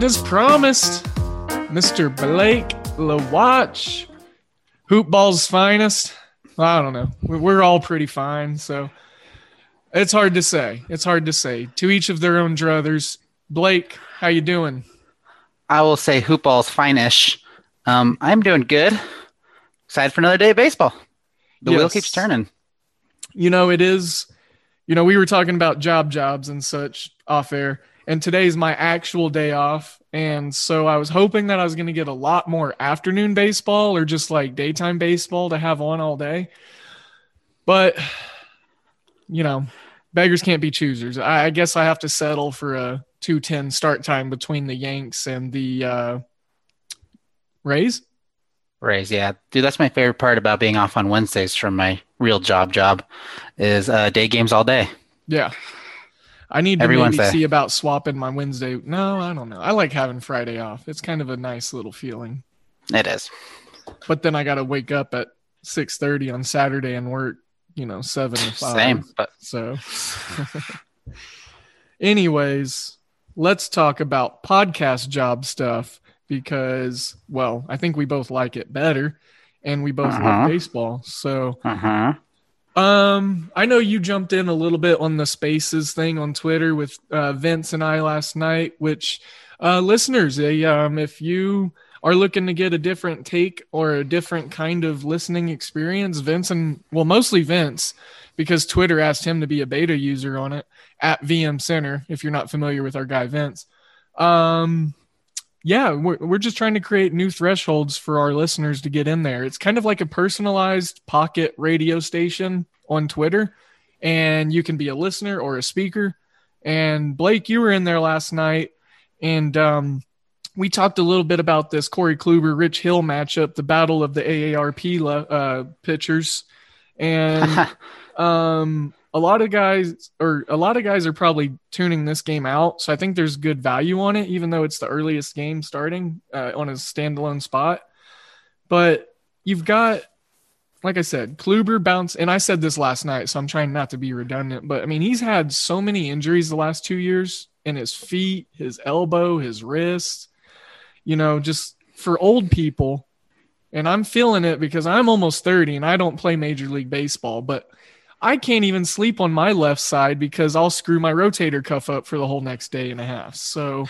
And as promised, Mr. Blake LaWatch, Hoop Ball's finest. I don't know. We- We're all pretty fine, so it's hard to say. It's hard to say. To each of their own druthers. Blake, how you doing? I will say hoop ball's fine-ish. Um, I'm doing good. Excited for another day of baseball. The wheel keeps turning. You know, it is, you know, we were talking about job jobs and such off air, and today's my actual day off. And so I was hoping that I was going to get a lot more afternoon baseball or just like daytime baseball to have on all day. But, you know, beggars can't be choosers. I, I guess I have to settle for a 210 start time between the Yanks and the uh, Rays. Rays, yeah, dude. That's my favorite part about being off on Wednesdays from my real job. Job is uh, day games all day. Yeah. I need to Every maybe Wednesday. see about swapping my Wednesday. No, I don't know. I like having Friday off. It's kind of a nice little feeling. It is. But then I got to wake up at 6:30 on Saturday and work, you know, 7 to 5. Same, but So anyways, let's talk about podcast job stuff because well, I think we both like it better and we both Uh-huh. love baseball. So uh huh. Um, I know you jumped in a little bit on the spaces thing on Twitter with uh, Vince and I last night, which uh, listeners, eh, um, if you are looking to get a different take or a different kind of listening experience, Vince and well, mostly Vince, because Twitter asked him to be a beta user on it at VM Center. If you're not familiar with our guy Vince, um, yeah, we're, we're just trying to create new thresholds for our listeners to get in there. It's kind of like a personalized pocket radio station on Twitter, and you can be a listener or a speaker. And Blake, you were in there last night, and um, we talked a little bit about this Corey Kluber Rich Hill matchup, the battle of the AARP uh, pitchers, and um, a lot of guys or a lot of guys are probably tuning this game out. So I think there's good value on it, even though it's the earliest game starting uh, on a standalone spot. But you've got, like I said, Kluber bounced, and I said this last night, so I'm trying not to be redundant. But I mean, he's had so many injuries the last two years in his feet, his elbow, his wrist. You know, just for old people. And I'm feeling it because I'm almost 30 and I don't play Major League Baseball, but I can't even sleep on my left side because I'll screw my rotator cuff up for the whole next day and a half. So,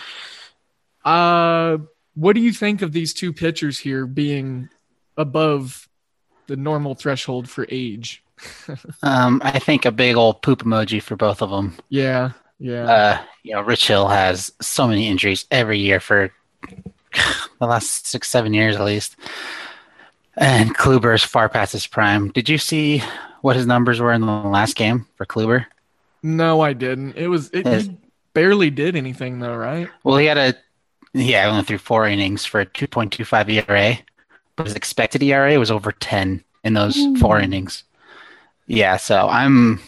uh, what do you think of these two pitchers here being above the normal threshold for age? um, I think a big old poop emoji for both of them. Yeah, yeah, Uh, you know, Rich Hill has so many injuries every year for the last six, seven years at least. And Kluber is far past his prime. Did you see what his numbers were in the last game for Kluber? No, I didn't. It was it he barely did anything though, right? Well, he had a yeah, only threw four innings for a 2.25 ERA, but his expected ERA was over 10 in those four hmm. innings. Yeah, so I'm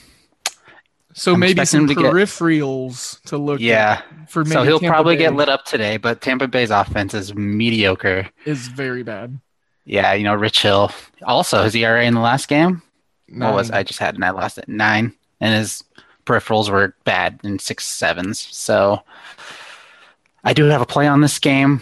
So I'm maybe some him to get- peripherals to look yeah. at for maybe So he'll Tampa probably get lit up today, but Tampa Bay's offense is mediocre. is very bad. Yeah, you know, Rich Hill. Also, his ERA in the last game, what was I just had and I lost it nine, and his peripherals were bad in six sevens. So I do have a play on this game.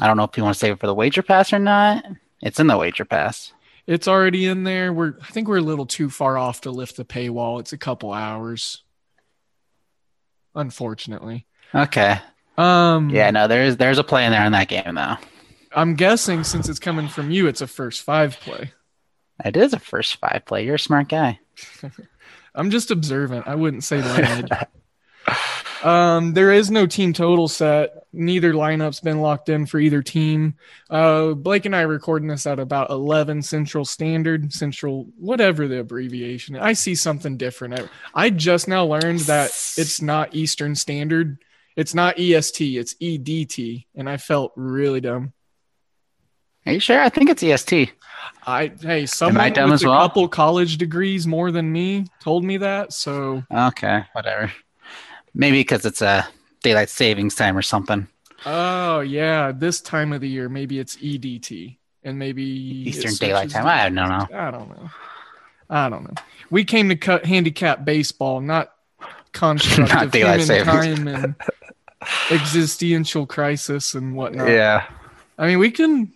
I don't know if you want to save it for the wager pass or not. It's in the wager pass. It's already in there. We're I think we're a little too far off to lift the paywall. It's a couple hours. Unfortunately. Okay. Um Yeah, no, there's there's a play in there on that game though. I'm guessing since it's coming from you, it's a first five play. It is a first five play. You're a smart guy. I'm just observant. I wouldn't say lineage. um, there is no team total set. Neither lineup's been locked in for either team. Uh, Blake and I are recording this at about 11 Central Standard, Central, whatever the abbreviation. I see something different. I, I just now learned that it's not Eastern Standard. It's not EST. It's EDT, and I felt really dumb. Are you sure? I think it's EST. I hey, someone with a well? couple college degrees more than me told me that. So Okay, whatever. Maybe because it's a daylight savings time or something. Oh yeah, this time of the year, maybe it's EDT, and maybe Eastern Daylight Time. I don't know. I don't know. I don't know. We came to cut handicap baseball, not construct Not of daylight human savings. time and existential crisis and whatnot. Yeah. I mean, we can.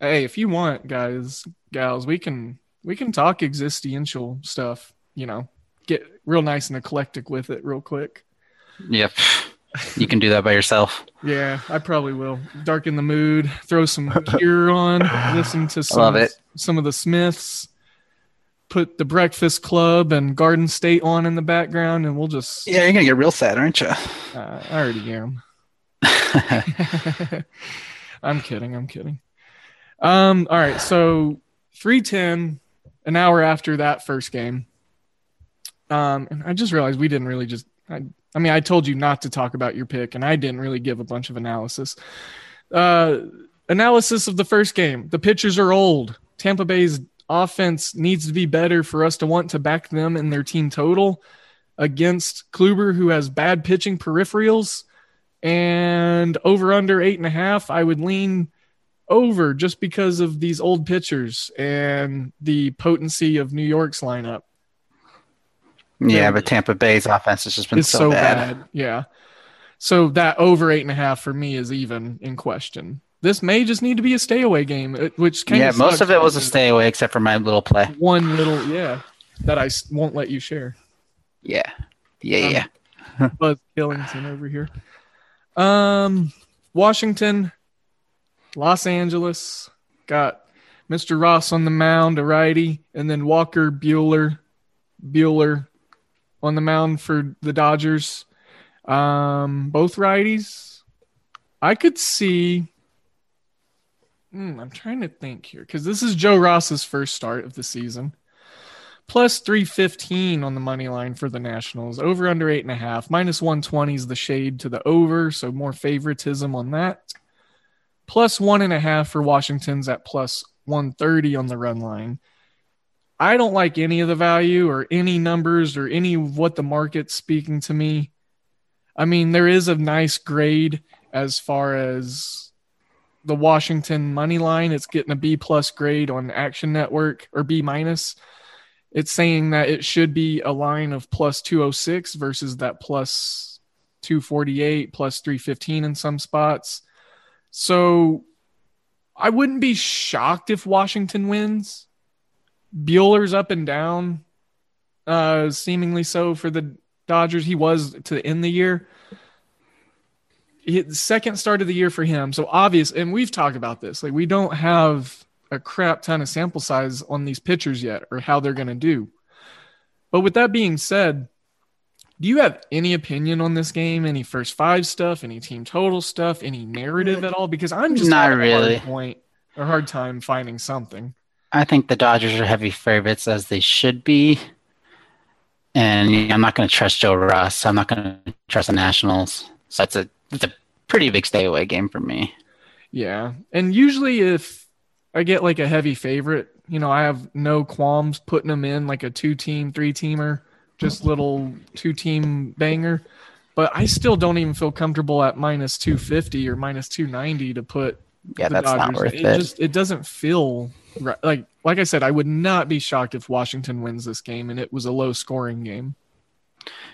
Hey, if you want, guys, gals, we can we can talk existential stuff. You know, get real nice and eclectic with it, real quick. Yep. You can do that by yourself. Yeah, I probably will. Darken the mood, throw some gear on, listen to some love it. some of the Smiths, put the Breakfast Club and Garden State on in the background, and we'll just. Yeah, you're gonna get real sad, aren't you? Uh, I already am. I'm kidding. I'm kidding. Um. All right. So three ten, an hour after that first game. Um. And I just realized we didn't really just. I. I mean, I told you not to talk about your pick, and I didn't really give a bunch of analysis. Uh, analysis of the first game. The pitchers are old. Tampa Bay's offense needs to be better for us to want to back them in their team total against Kluber, who has bad pitching peripherals. And over under eight and a half, I would lean over just because of these old pitchers and the potency of New York's lineup. Yeah, but Tampa Bay's offense has just been so, so, bad. bad. Yeah. So that over eight and a half for me is even in question. This may just need to be a stay away game, which kind Yeah, most of it was a stay away, except for my little play. One little, yeah, that I won't let you share. Yeah, yeah, Um, yeah. Buzz Killington over here. Um, Washington, Los Angeles got Mr. Ross on the mound, a righty, and then Walker Buehler, Buehler on the mound for the Dodgers. Um, both righties. I could see. Hmm, I'm trying to think here because this is Joe Ross's first start of the season plus 315 on the money line for the Nationals. Over under eight and a half. Minus 120 is the shade to the over, so more favoritism on that. Plus one and a half for Washington's at plus 130 on the run line. I don't like any of the value or any numbers or any of what the market's speaking to me. I mean, there is a nice grade as far as the Washington money line. It's getting a B plus grade on Action Network or B minus it's saying that it should be a line of plus 206 versus that plus 248 plus 315 in some spots so i wouldn't be shocked if washington wins buehler's up and down uh seemingly so for the dodgers he was to end the year He- second start of the year for him so obvious and we've talked about this like we don't have a crap ton of sample size on these pitchers yet or how they're going to do. But with that being said, do you have any opinion on this game? Any first five stuff? Any team total stuff? Any narrative at all? Because I'm just Not having a hard point or hard time finding something. I think the Dodgers are heavy favorites as they should be. And I'm not going to trust Joe Ross. I'm not going to trust the Nationals. So it's a it's a pretty big stay away game for me. Yeah. And usually if I get like a heavy favorite, you know, I have no qualms putting them in like a two team, three teamer, just little two team banger. But I still don't even feel comfortable at minus 250 or minus 290 to put Yeah, that's not worth it. it. Just it doesn't feel right. Like like I said, I would not be shocked if Washington wins this game and it was a low scoring game.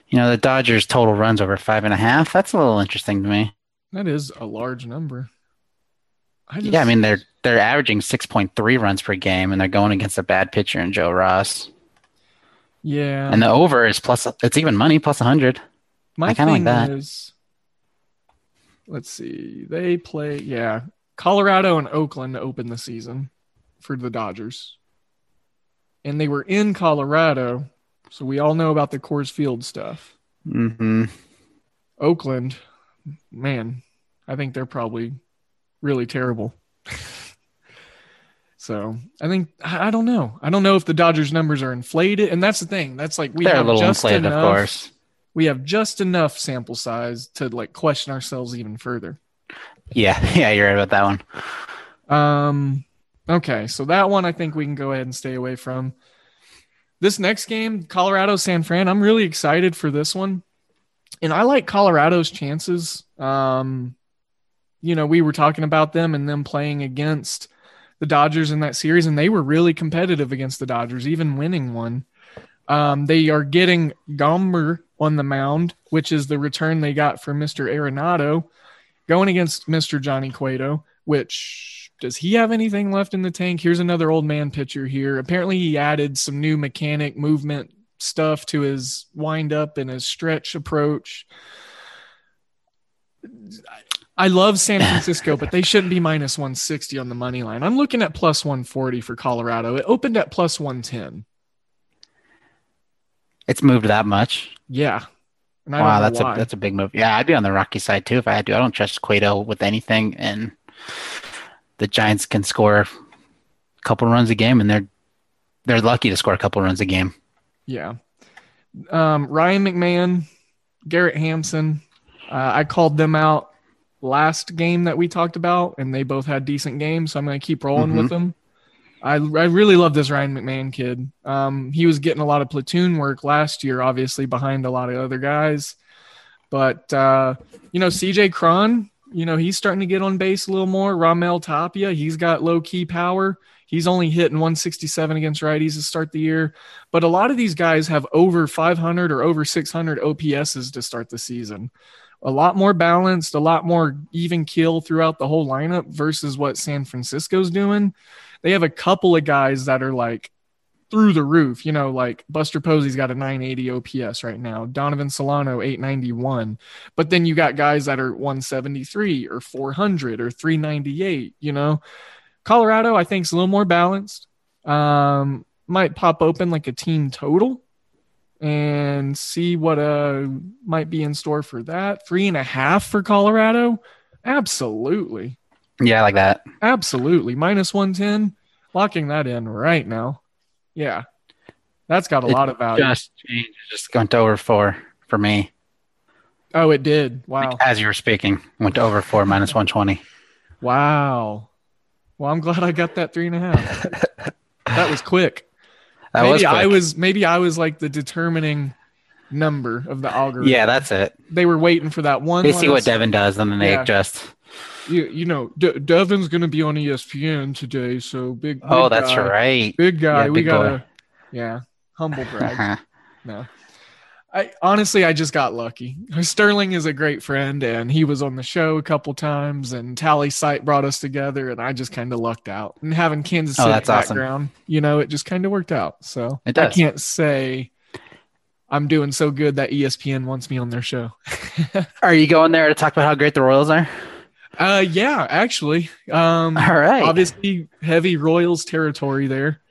You know, the Dodgers total runs over five and a half. That's a little interesting to me. That is a large number. I just, Yeah, I mean they're they're averaging six point three runs per game, and they're going against a bad pitcher in Joe Ross. yeah. And the over is plus. It's even money plus hundred. My I kinda like thing that. is, let's see, they play, yeah, Colorado and Oakland open the season for the Dodgers, and they were in Colorado, so we all know about the Coors Field stuff. Mm-hmm. Oakland, man, I think they're probably really terrible. so I think I don't know. I don't know if the Dodgers numbers are inflated, and that's the thing. That's like we They're a have little just inflated, enough. of course. We have just enough sample size to like question ourselves even further. Yeah, yeah, you're right about that one. Um, okay, so that one I think we can go ahead and stay away from. This next game, Colorado San Fran, I'm really excited for this one. And I like Colorado's chances. Um, you know, we were talking about them and them playing against the Dodgers in that series, and they were really competitive against the Dodgers, even winning one. Um, they are getting Gomber on the mound, which is the return they got for Mr. Arenado, going against Mr. Johnny Cueto, which does he have anything left in the tank? Here's another old man pitcher here. Apparently, he added some new mechanic movement stuff to his wind up and his stretch approach. I love San Francisco, but they shouldn't be minus 160 on the money line. I'm looking at plus 140 for Colorado. It opened at plus 110. It's moved that much. Yeah. And I don't Wow, that's why. a that's a big move. Yeah, I'd be on the Rocky side too if I had to. I don't trust Cueto with anything, and the Giants can score a couple runs a game, and they're they're lucky to score a couple runs a game. Yeah. Um, Ryan McMahon, Garrett Hampson. Uh, I called them out last game that we talked about, and they both had decent games. So I'm going to keep rolling with them. I, I really love this Ryan McMahon kid. Um, he was getting a lot of platoon work last year, obviously behind a lot of other guys. But uh, you know, CJ Cron, you know, he's starting to get on base a little more. Raimel Tapia, he's got low key power. He's only hitting 167 against righties to start the year. But a lot of these guys have over 500 or over 600 OPSs to start the season. A lot more balanced, a lot more even kill throughout the whole lineup versus what San Francisco's doing. They have a couple of guys that are like through the roof. You know, like Buster Posey's got a 980 OPS right now, Donovan Solano 891. But then you got guys that are 173 or 400 or 398. You know, Colorado I think is a little more balanced. Um, might pop open like a team total and see what uh might be in store for that. Three and a half for Colorado. Absolutely. Yeah, I like that. Absolutely. Minus 110. Locking that in right now. Yeah. That's got a It lot of value. Just changed. It Just went to over four for me. oh, it did. Wow. As you were speaking, went to over four minus one twenty. Wow. Well, I'm glad I got that three and a half. that was quick. That maybe was quick. I was maybe I was like the determining number of the algorithm. Yeah, that's it. They were waiting for that one. They see what Devin does, and then they Yeah. adjust. You, you know, De- Devin's going to be on ESPN today, so big. Oh, that's guy. right. Big guy. Yeah, we big gotta. boy. Yeah, humble brag. Uh-huh. No. I honestly I just got lucky. Sterling is a great friend and he was on the show a couple times and TallySight brought us together and I just kind of lucked out. And having Kansas Oh, City awesome. background, you know, it just kind of worked out. So It I can't say I'm doing so good that ESPN wants me on their show. Are you going there to talk about how great the Royals are? Uh yeah, actually. Um All right. obviously heavy Royals territory there.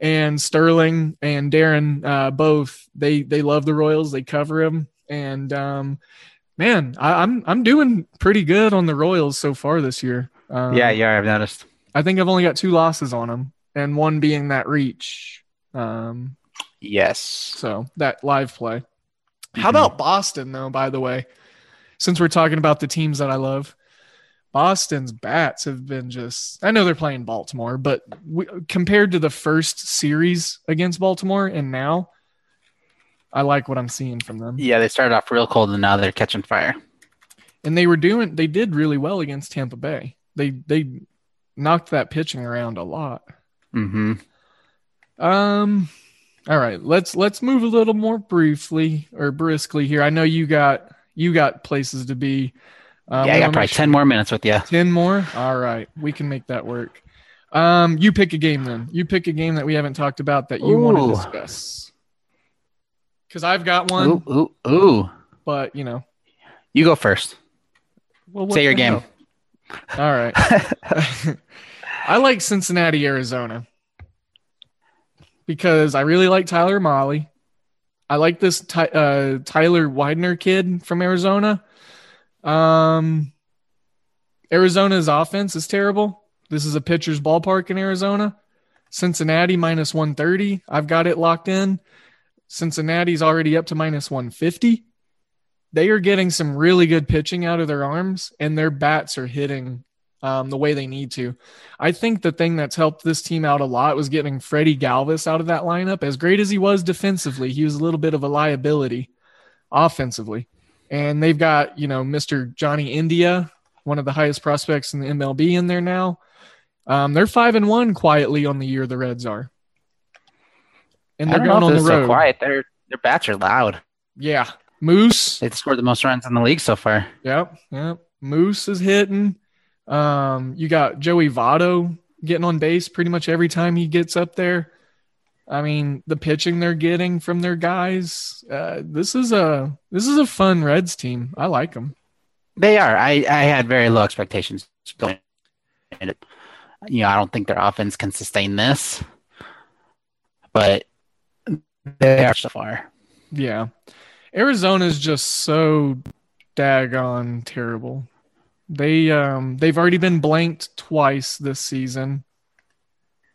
And Sterling and Darren, uh, both they they love the Royals. They cover them, and um, man, I, I'm I'm doing pretty good on the Royals so far this year. Um, yeah, yeah, I've noticed. I think I've only got two losses on them, and one being that reach. Um, Yes. so that live play. How Mhm. about Boston, though, by the way? Since we're talking about the teams that I love, Boston's bats have been just, I know they're playing Baltimore, but we, compared to the first series against Baltimore and now, I like what I'm seeing from them. Yeah, they started off real cold and now they're catching fire. And they were doing, they did really well against Tampa Bay. They, they knocked that pitching around a lot. Mm-hmm. Um. All right, let's let's move a little more briefly or briskly here. I know you got you got places to be. Um, yeah, I got probably sure- ten more minutes with you. Ten more. All right, we can make that work. Um, you pick a game then. You pick a game that we haven't talked about that you want to discuss. Because I've got one, Ooh, ooh, ooh! but you know, You go first. well, Say your game. hell? All right. I like Cincinnati, Arizona because I really like Tyler Mahle. I like this Ty, uh, Tyler Widener kid from Arizona. Um, Arizona's offense is terrible. This is a pitcher's ballpark in Arizona. Cincinnati minus 130. I've got it locked in. Cincinnati's already up to minus 150. They are getting some really good pitching out of their arms, and their bats are hitting um, the way they need to. I think the thing that's helped this team out a lot was getting Freddie Galvis out of that lineup. As great as he was defensively, he was a little bit of a liability offensively. And they've got, you know, Mr. Johnny India, one of the highest prospects in the MLB in there now. Um, they're five and one quietly on the year the Reds are. And they're going on the is so road. quiet. Their their bats are loud. Yeah. Moose. They've scored the most runs in the league so far. Yep, yep. Moose is hitting. Um, you got Joey Votto getting on base pretty much every time he gets up there. I mean, the pitching they're getting from their guys. Uh, this is a this is a fun Reds team. I like them. They are. I, I had very low expectations going in it. You know, I don't think their offense can sustain this, but they are so far. Yeah, Arizona's just so daggone terrible. They um they've already been blanked twice this season.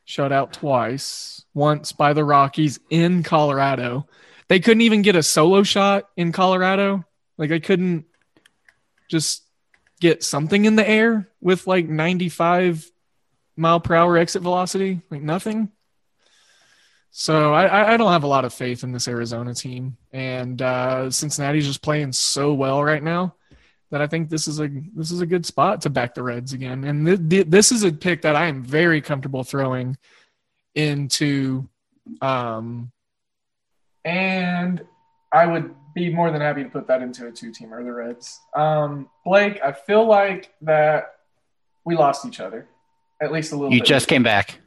Shut out twice. Once by the Rockies in Colorado. They couldn't even get a solo shot in Colorado. Like they couldn't just get something in the air with like 95 mile per hour exit velocity. Like nothing. So I, I- don't have a lot of faith in this Arizona team, and uh, Cincinnati's just playing so well right now that I think this is a this is a good spot to back the Reds again. And th- th- this is a pick that I am very comfortable throwing into, um, and I would be more than happy to put that into a two teamer, the Reds. Um, Blake, I feel like that we lost each other, at least a little. You bit. just came back.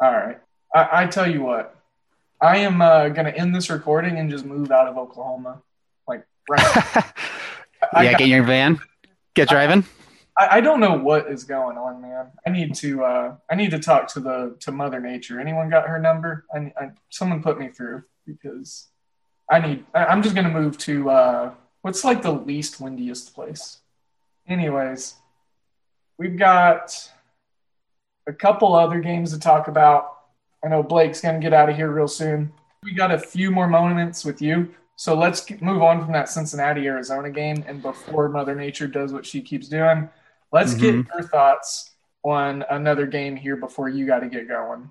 All right. I, I tell you what, I am uh, going to end this recording and just move out of Oklahoma. Like, right. I, yeah, got- get in your van. Get driving. I, I don't know what is going on, man. I need to uh, I need to talk to the to Mother Nature. Anyone got her number? I, I someone put me through because I need. I, I'm just going to move to uh, what's like the least windiest place. Anyways, we've got a couple other games to talk about. I know Blake's going to get out of here real soon. We got a few more moments with you. So let's move on from that Cincinnati Arizona game. And before Mother Nature does what she keeps doing, let's get Mhm. your thoughts on another game here before you got to get going.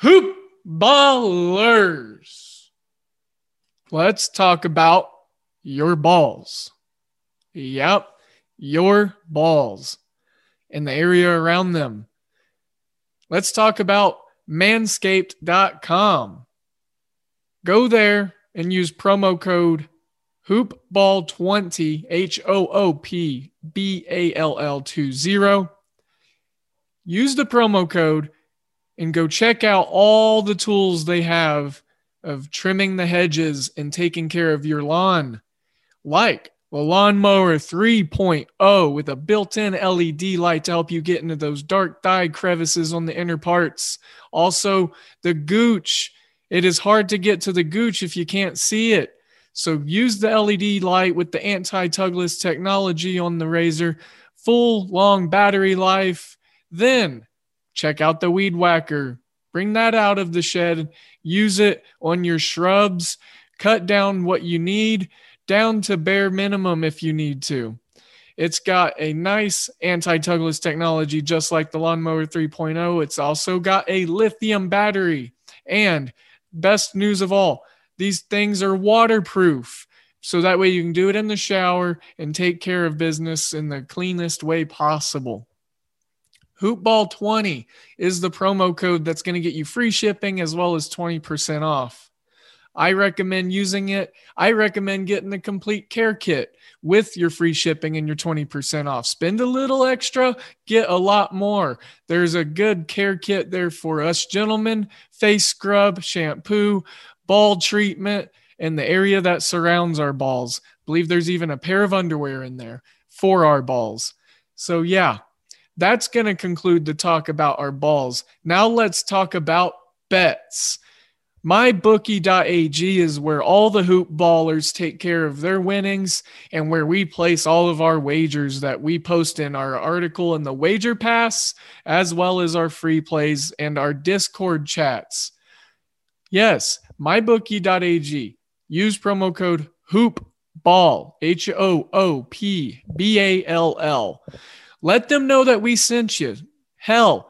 Hoop ballers. Let's talk about your balls. Yep, your balls and the area around them. Let's talk about manscaped.com. Go there and use promo code hoopball20 H O O P B A L L 20. Use the promo code and go check out all the tools they have of trimming the hedges and taking care of your lawn, like the lawnmower 3.0 with a built-in LED light to help you get into those dark dyed crevices on the inner parts. Also, the gooch. It is hard to get to the gooch if you can't see it. So use the LED light with the anti-tugless technology on the razor, full long battery life. Then check out the weed whacker. Bring that out of the shed. Use it on your shrubs. Cut down what you need down to bare minimum if you need to. It's got a nice anti tugless technology, just like the Lawnmower 3.0. It's also got a lithium battery. And best news of all, these things are waterproof. So that way you can do it in the shower and take care of business in the cleanest way possible. Hoopball20 is the promo code that's going to get you free shipping as well as 20% off. I recommend using it. I recommend getting the complete care kit with your free shipping and your 20% off. Spend a little extra, get a lot more. There's a good care kit there for us gentlemen face scrub, shampoo, ball treatment, and the area that surrounds our balls. I believe there's even a pair of underwear in there for our balls. So, yeah, that's going to conclude the talk about our balls. Now, let's talk about bets. MyBookie.ag is where all the hoop ballers take care of their winnings and where we place all of our wagers that we post in our article in the Wager Pass, as well as our free plays and our Discord chats. Yes, MyBookie.ag. Use promo code HOOPBALL, H O O P B A L L. Let them know that we sent you. Hell,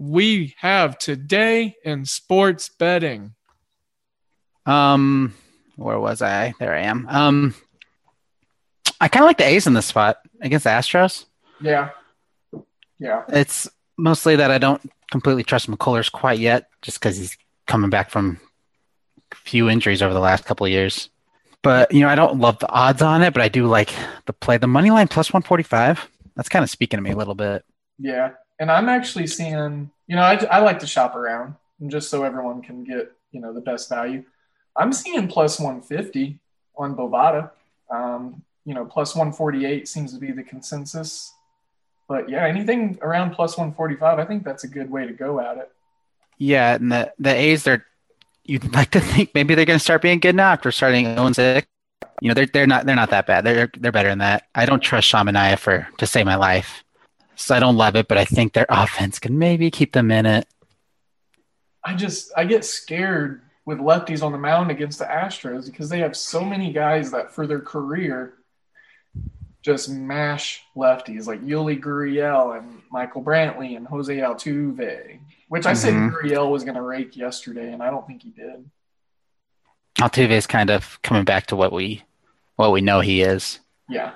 we have today in sports betting? Um, where was I? There I am. Um, I kind of like the A's in this spot against the Astros. Yeah, yeah. It's mostly that I don't completely trust McCullers quite yet, just because he's coming back from a few injuries over the last couple of years. But you know, I don't love the odds on it, but I do like the play. The money line plus one forty five. That's kind of speaking to me a little bit. Yeah, and I'm actually seeing, you know, I, I like to shop around and just so everyone can get, you know, the best value. I'm seeing plus 150 on Bovada. Um, you know, plus 148 seems to be the consensus. But yeah, anything around plus 145, I think that's a good way to go at it. Yeah, and the the A's, they're you'd like to think maybe they're going to start being good now after starting 0 6. You know, they're they're not they're not that bad. They're they're better than that. I don't trust Sean Manaea for to save my life. So I don't love it, but I think their offense can maybe keep them in it. I just I get scared with lefties on the mound against the Astros because they have so many guys that for their career just mash lefties like Yuli Gurriel and Michael Brantley and Jose Altuve, which I mm-hmm. said Gurriel was going to rake yesterday, and I don't think he did. Altuve is kind of coming back to what we what we know he is. Yeah.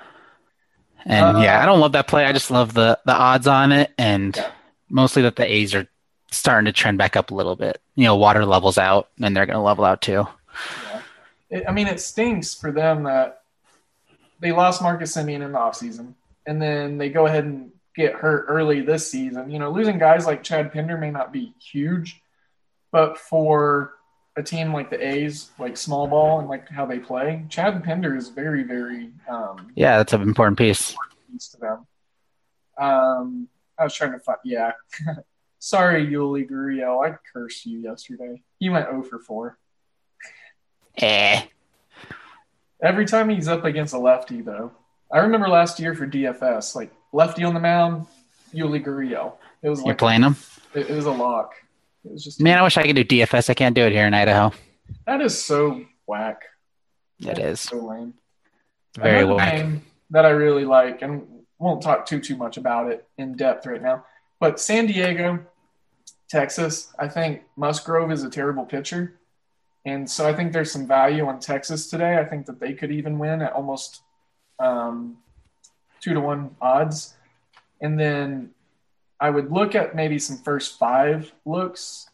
And uh, yeah, I don't love that play. I just love the the odds on it, and yeah. mostly that the A's are starting to trend back up a little bit. You know, water levels out, and they're going to level out too. Yeah. It, I mean, it stinks for them that they lost Marcus Semien in the offseason, and then they go ahead and get hurt early this season. You know, losing guys like Chad Pinder may not be huge, but for a team like the A's, like small ball and like how they play, Chad Pinder is very, very um, yeah, that's an important piece. Important piece to them. Um, I was trying to find yeah. Sorry, Yuli Gurriel, I cursed you yesterday. You went 0 for 4. Eh. Every time he's up against a lefty, though. I remember last year for DFS, like lefty on the mound, Yuli Gurriel. It was like You're playing him? It, it was a lock. It was just man. I wish I could do DFS. I can't do it here in Idaho. That is so whack. It is so lame. Very whack. Game, that I really like, and won't talk too too much about it in depth right now. But San Diego, Texas, I think Musgrove is a terrible pitcher. And so I think there's some value on Texas today. I think that they could even win at almost um, two to one odds. And then I would look at maybe some first five looks,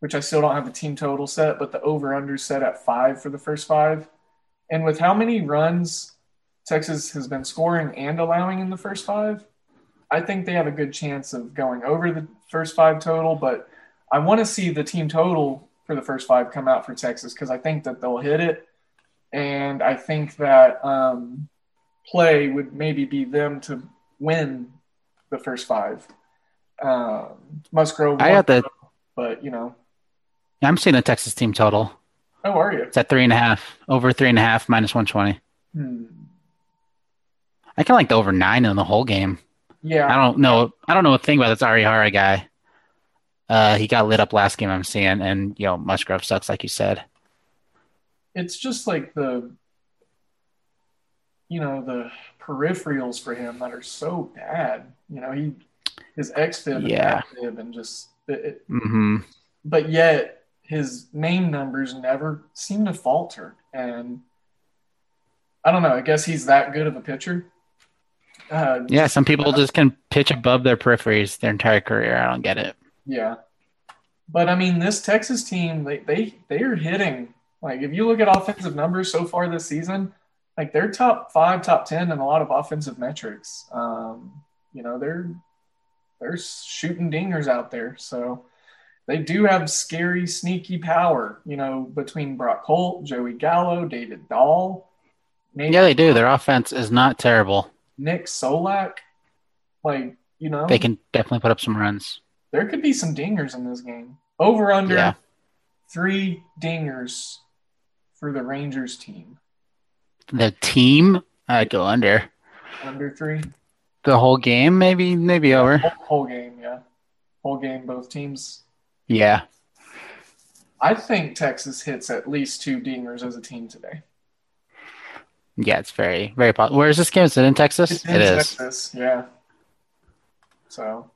which I still don't have the team total set, but the over under set at five for the first five. And with how many runs Texas has been scoring and allowing in the first five, I think they have a good chance of going over the first five total. But I want to see the team total for the first five come out for Texas because I think that they'll hit it. And I think that um, play would maybe be them to win the first five. Um, Musgrove, I got the, but you know, I'm seeing the Texas team total. how are you? It's at three and a half, over three and a half, minus 120. Hmm. I kind of like the over nine in the whole game. Yeah, I don't know. I don't know a thing about this Arihara guy. Uh, he got lit up last game I'm seeing, and you know Musgrove sucks, like you said. it's just like the you know the peripherals for him that are so bad you know he his xFIP Yeah. and and just it, it- hmm but yet his name numbers never seem to falter and i don't know i guess he's that good of a pitcher uh, Yeah, some people just can pitch above their peripheries their entire career. I don't get it. Yeah. But I mean, this Texas team, they they they are hitting. Like if you look at offensive numbers so far this season, like they're top five, top ten in a lot of offensive metrics. Um, you know, they're they're shooting dingers out there. So they do have scary, sneaky power, you know, between Brock Holt, Joey Gallo, David Dahl. Maybe Yeah, they do. Their offense is not terrible. Nick Solak. Like, you know, They can definitely put up some runs. there could be some dingers in this game. Over under Yeah. three dingers for the Rangers team. The team, I'd go under Under three. the whole game. Maybe, maybe over. Whole, whole game, yeah. Whole game, both teams. Yeah, I think Texas hits at least two dingers as a team today. yeah. It's very, very possible. Where is this game? Is it in Texas? It's in It is. Texas, yeah. So,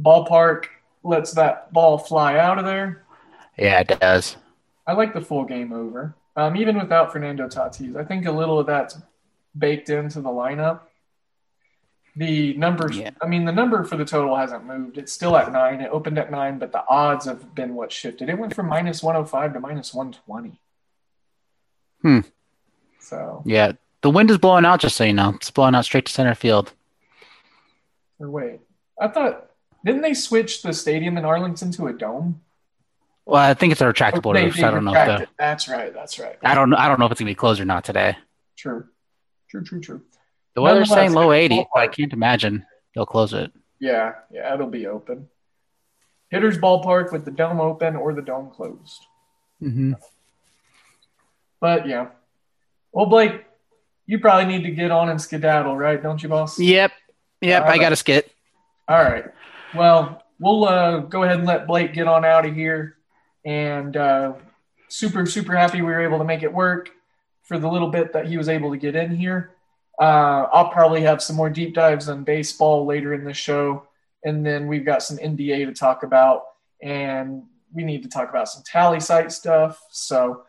ballpark lets that ball fly out of there. Yeah, it does. I like the full game over. Um, even without Fernando Tatis, I think a little of that's baked into the lineup. The number, Yeah. I mean, the number for the total hasn't moved. It's still at nine. It opened at nine, but the odds have been what shifted. It went from minus 105 to minus 120. Hmm. So, Yeah, the wind is blowing out. Just so you know, it's blowing out straight to center field. or wait, I thought, didn't they switch the stadium in Arlington to a dome? Well, I think it's a retractable They- roof. they So I don't know if the That's right. That's right. I don't know. I don't know if it's gonna be closed or not today. True. True, true, true. The weather's saying low it's 80, but I can't imagine they'll close it. Yeah, yeah, it'll be open. Hitters ballpark with the dome open or the dome closed. Mm-hmm. But yeah. Well, Blake, you probably need to get on and skedaddle, right? Don't you, boss? Yep. Yep. All I got a skit. All right. Well, we'll uh, go ahead and let Blake get on out of here. And uh, super, super happy we were able to make it work for the little bit that he was able to get in here. Uh, I'll probably have some more deep dives on baseball later in the show. And then we've got some NBA to talk about. And we need to talk about some TallySight stuff. So,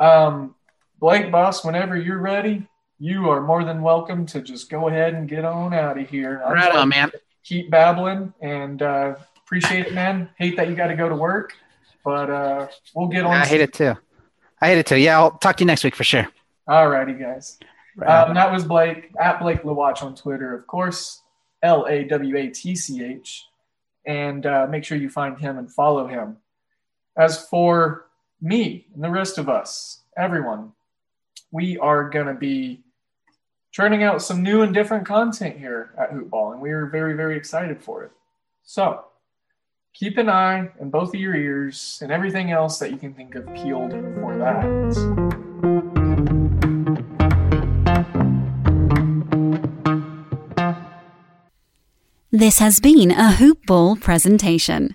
um, Blake, boss, whenever you're ready, you are more than welcome to just go ahead and get on out of here. I'm Right on, man. keep babbling and uh, appreciate it, man. Hate that you got to go to work, but uh, we'll get on. I hate it too. I hate it too. Yeah, I'll talk to you next week for sure. All righty, guys. Um, that was Blake at Blake Lawatch on Twitter, of course, L A W A T C H, and uh, make sure you find him and follow him. As for me and the rest of us, everyone, we are going to be churning out some new and different content here at Hoopball, and we are very, very excited for it. So keep an eye and both of your ears and everything else that you can think of peeled for that. This has been a Hoop Ball presentation.